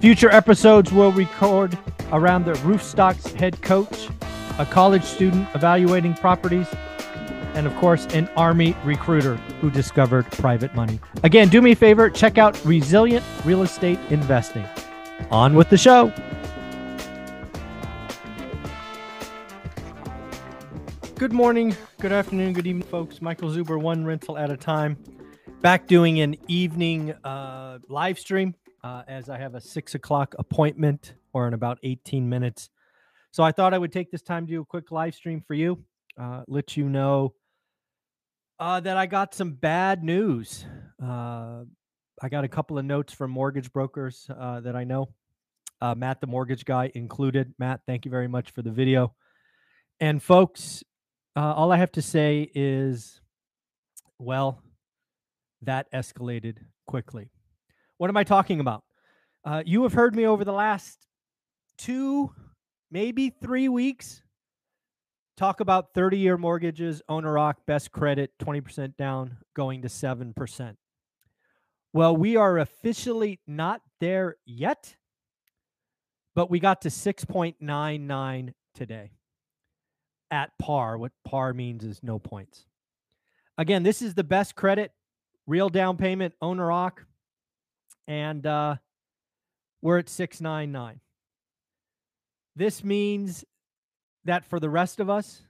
Future episodes will record around the Roofstock's head coach, a college student evaluating properties, and of course, an Army recruiter who discovered private money. Again, do me a favor, check out Resilient Real Estate Investing. On with the show. Good morning, good afternoon, good evening, folks. Michael Zuber, one rental at a time. Back doing an evening uh, live stream uh, as I have a six o'clock appointment or in about 18 minutes. So I thought I would take this time to do a quick live stream for you, uh, let you know uh, that I got some bad news. Uh, I got a couple of notes from mortgage brokers uh, that I know. Uh, Matt, the mortgage guy, included. Matt, thank you very much for the video. And folks, all I have to say is, well, that escalated quickly. What am I talking about? Uh, you have heard me over the last two, maybe three weeks talk about 30 year mortgages, owner rock, best credit, 20% down, going to 7%. Well, we are officially not there yet, but we got to 6.99 today at par. What par means is no points. Again, this is the best credit, real down payment, owner rock, and uh, we're at 699. This means that for the rest of us,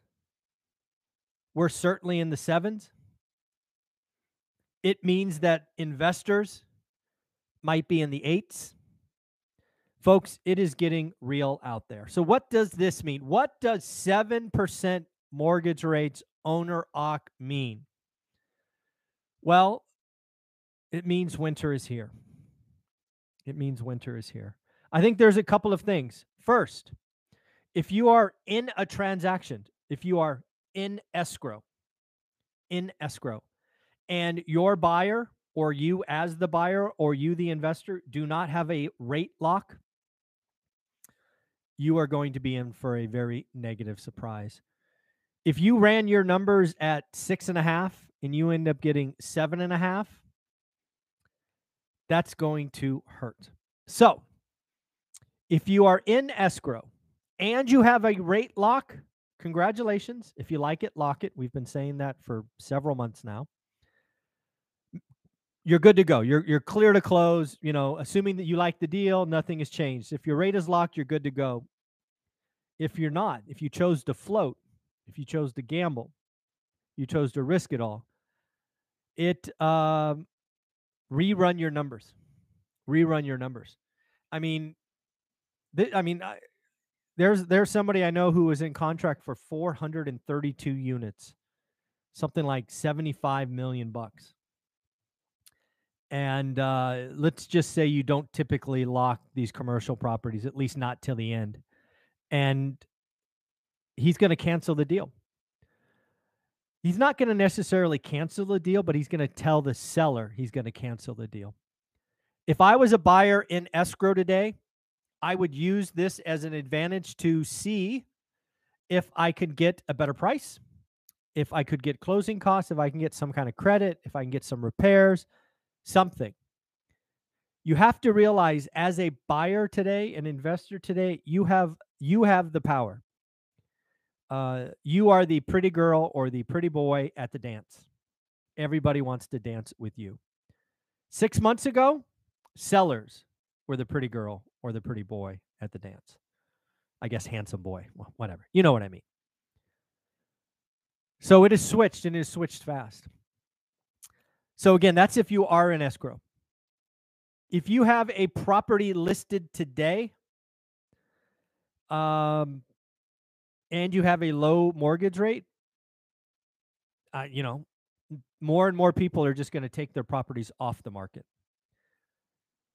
we're certainly in the sevens. It means that investors might be in the eights. Folks, it is getting real out there. So, what does this mean? What does 7% mortgage rates owner OC mean? Well, it means winter is here. It means winter is here. I think there's a couple of things. First, if you are in a transaction, if you are in escrow, in escrow, and your buyer or you as the buyer or you the investor do not have a rate lock, you are going to be in for a very negative surprise. If you ran your numbers at six and a half and you end up getting seven and a half, that's going to hurt. So, if you are in escrow and you have a rate lock, congratulations. If you like it, lock it. We've been saying that for several months now. You're good to go. You're you're clear to close, you know, assuming that you like the deal, nothing has changed. If your rate is locked, you're good to go. If you're not, if you chose to float, if you chose to gamble, you chose to risk it all, it um, rerun your numbers. Rerun your numbers. I mean, th- I mean, I, there's there's somebody I know who was in contract for 432 units, something like 75 million bucks. And uh, let's just say you don't typically lock these commercial properties, at least not till the end. And he's going to cancel the deal he's not going to necessarily cancel the deal, but he's going to tell the seller he's going to cancel the deal. If I was a buyer in escrow today, I would use this as an advantage to see if I could get a better price, if I could get closing costs, if I can get some kind of credit, if I can get some repairs, something. You have to realize as a buyer today, an investor today, you have you have the power uh, you are the pretty girl or the pretty boy at the dance. Everybody wants to dance with you. Six months ago, sellers were the pretty girl or the pretty boy at the dance. I guess handsome boy, well, whatever. You know what I mean. So it is switched and it is switched fast. So again, that's if you are in escrow. If you have a property listed today, um, and you have a low mortgage rate, uh, you know, more and more people are just going to take their properties off the market.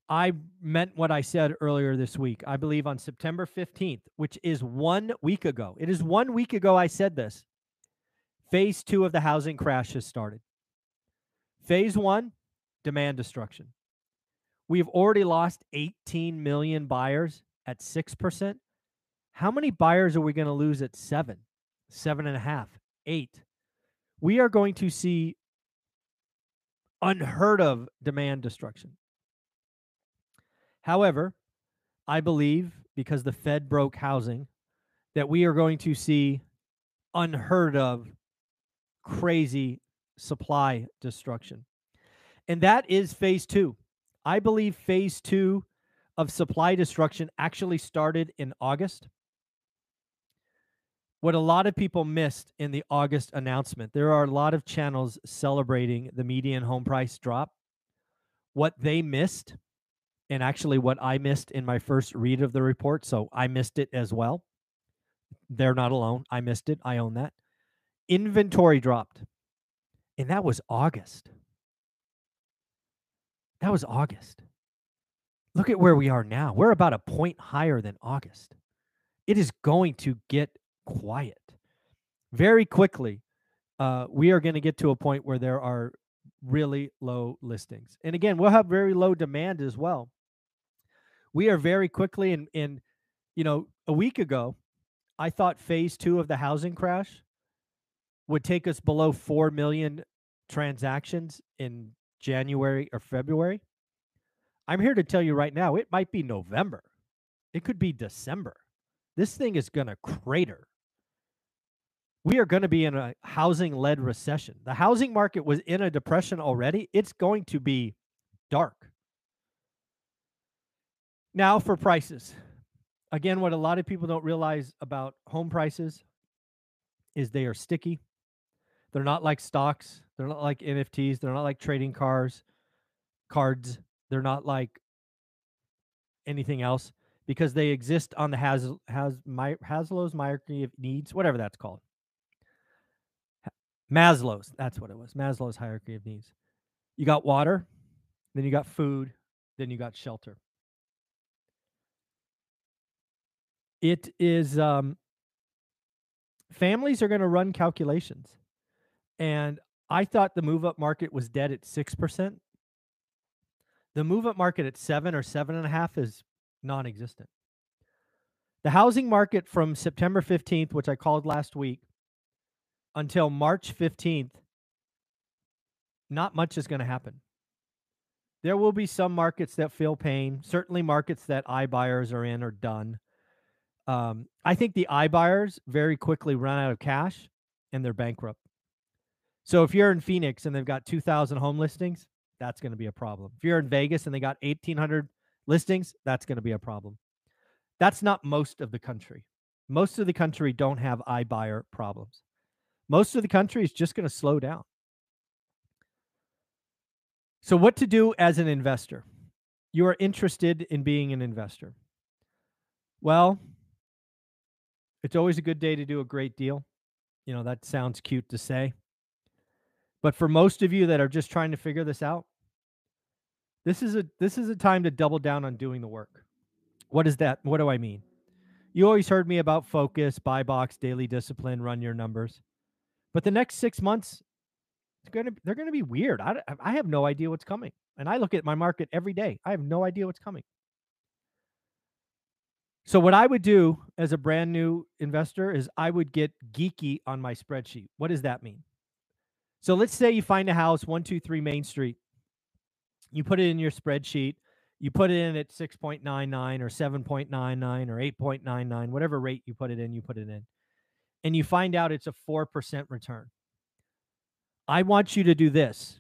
I meant what I said earlier this week. I believe on September 15th, which is one week ago. It is one week ago I said this. Phase two of the housing crash has started. Phase one, demand destruction. We've already lost 18 million buyers at 6%. How many buyers are we going to lose at seven, seven and a half, eight? We are going to see unheard of demand destruction. However, I believe because the Fed broke housing, that we are going to see unheard of crazy supply destruction. And that is phase two. I believe phase two of supply destruction actually started in August. What a lot of people missed in the August announcement, there are a lot of channels celebrating the median home price drop. What they missed and actually what I missed in my first read of the report. So I missed it as well. They're not alone. I missed it. I own that. Inventory dropped. And that was August. That was August. Look at where we are now. We're about a point higher than August. It is going to get quiet very quickly. Uh, we are going to get to a point where there are really low listings. And again, we'll have very low demand as well. We are very quickly in in you know, a week ago, I thought phase 2 of the housing crash would take us below 4 million transactions in January or February. I'm here to tell you right now, it might be November. It could be December. This thing is going to crater we are going to be in a housing led recession. The housing market was in a depression already. It's going to be dark. Now for prices. Again, what a lot of people don't realize about home prices is they are sticky. They're not like stocks, they're not like NFTs, they're not like trading cars, cards, they're not like anything else because they exist on the Has, Has, My, Maslow's hierarchy of needs, whatever that's called. Maslow's. That's what it was. Maslow's hierarchy of needs. You got water, then you got food, then you got shelter. It is um, families are going to run calculations. And I thought the move up market was dead at 6%. The move up market at seven or seven and a half is non existent. The housing market from September 15th, which I called last week, until March 15th, not much is going to happen. There will be some markets that feel pain. Certainly, markets that iBuyers are in are done. Um, I think the iBuyers very quickly run out of cash and they're bankrupt. So if you're in Phoenix and they've got 2,000 home listings, that's going to be a problem. If you're in Vegas and they got 1,800 listings, that's going to be a problem. That's not most of the country. Most of the country don't have iBuyer problems most of the country is just going to slow down. So, what to do as an investor? You are interested in being an investor. Well, it's always a good day to do a great deal. You know, that sounds cute to say. But for most of you that are just trying to figure this out, this is a this is a time to double down on doing the work. What is that? What do I mean? You always heard me about focus, buy box, daily discipline, run your numbers. But the next six months, it's gonna they're gonna be weird. I I have no idea what's coming, and I look at my market every day. I have no idea what's coming. So what I would do as a brand new investor is I would get geeky on my spreadsheet. What does that mean? So let's say you find a house, one, two, three Main Street. You put it in your spreadsheet. You put it in at 6.99 or 7.99 or 8.99, whatever rate you put it in, you put it in and you find out it's a 4% return. I want you to do this.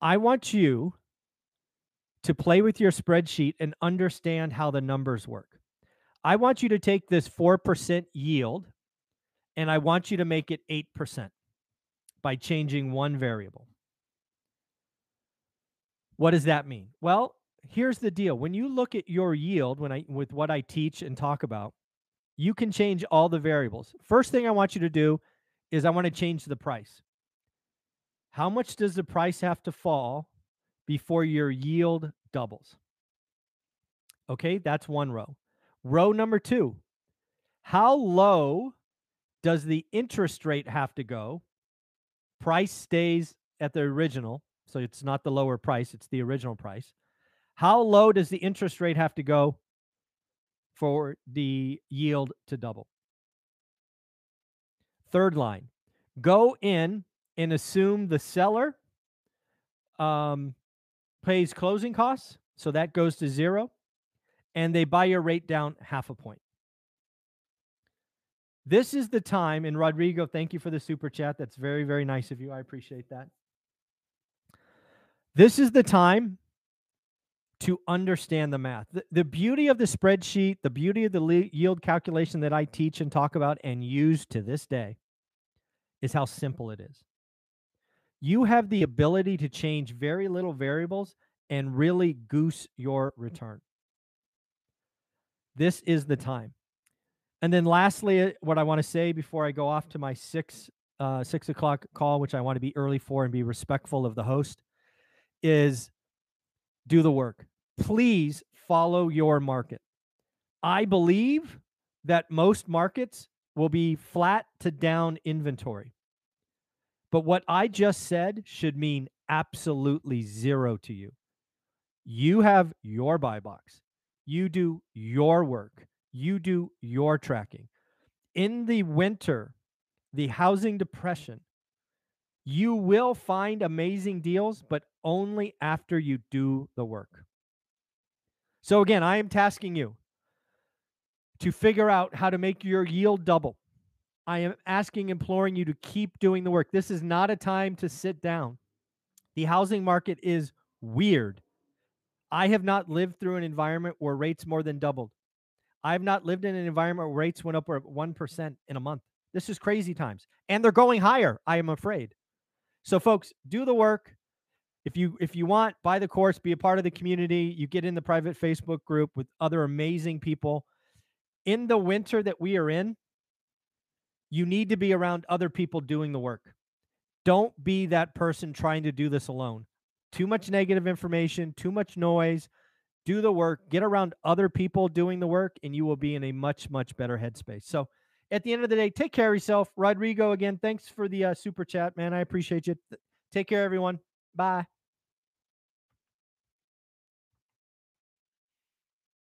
I want you to play with your spreadsheet and understand how the numbers work. I want you to take this 4% yield and I want you to make it 8% by changing one variable. What does that mean? Well, here's the deal. When you look at your yield when I with what I teach and talk about, you can change all the variables. First thing I want you to do is I want to change the price. How much does the price have to fall before your yield doubles? Okay, that's one row. Row number two how low does the interest rate have to go? Price stays at the original, so it's not the lower price, it's the original price. How low does the interest rate have to go for the yield to double? Third line, go in and assume the seller um, pays closing costs, so that goes to zero, and they buy your rate down half a point. This is the time, and Rodrigo, thank you for the super chat. That's very, very nice of you. I appreciate that. This is the time to understand the math. The, the beauty of the spreadsheet, the beauty of the le- yield calculation that I teach and talk about and use to this day is how simple it is. You have the ability to change very little variables and really goose your return. This is the time. And then lastly, uh, what I want to say before I go off to my six uh, six o'clock call, which I want to be early for and be respectful of the host, is do the work. Please follow your market. I believe that most markets will be flat to down inventory. But what I just said should mean absolutely zero to you. You have your buy box. You do your work you do your tracking. In the winter, the housing depression, you will find amazing deals, but only after you do the work. So, again, I am tasking you to figure out how to make your yield double. I am asking, imploring you to keep doing the work. This is not a time to sit down. The housing market is weird. I have not lived through an environment where rates more than doubled. I've not lived in an environment where rates went up 1% in a month. This is crazy times. And they're going higher, I am afraid. So folks, do the work. If you if you want, buy the course, be a part of the community. You get in the private Facebook group with other amazing people. In the winter that we are in, you need to be around other people doing the work. Don't be that person trying to do this alone. Too much negative information, too much noise do the work, get around other people doing the work, and you will be in a much, much better headspace. So at the end of the day, take care of yourself. Rodrigo, again, thanks for the uh, super chat, man. I appreciate you. Take care, everyone. Bye.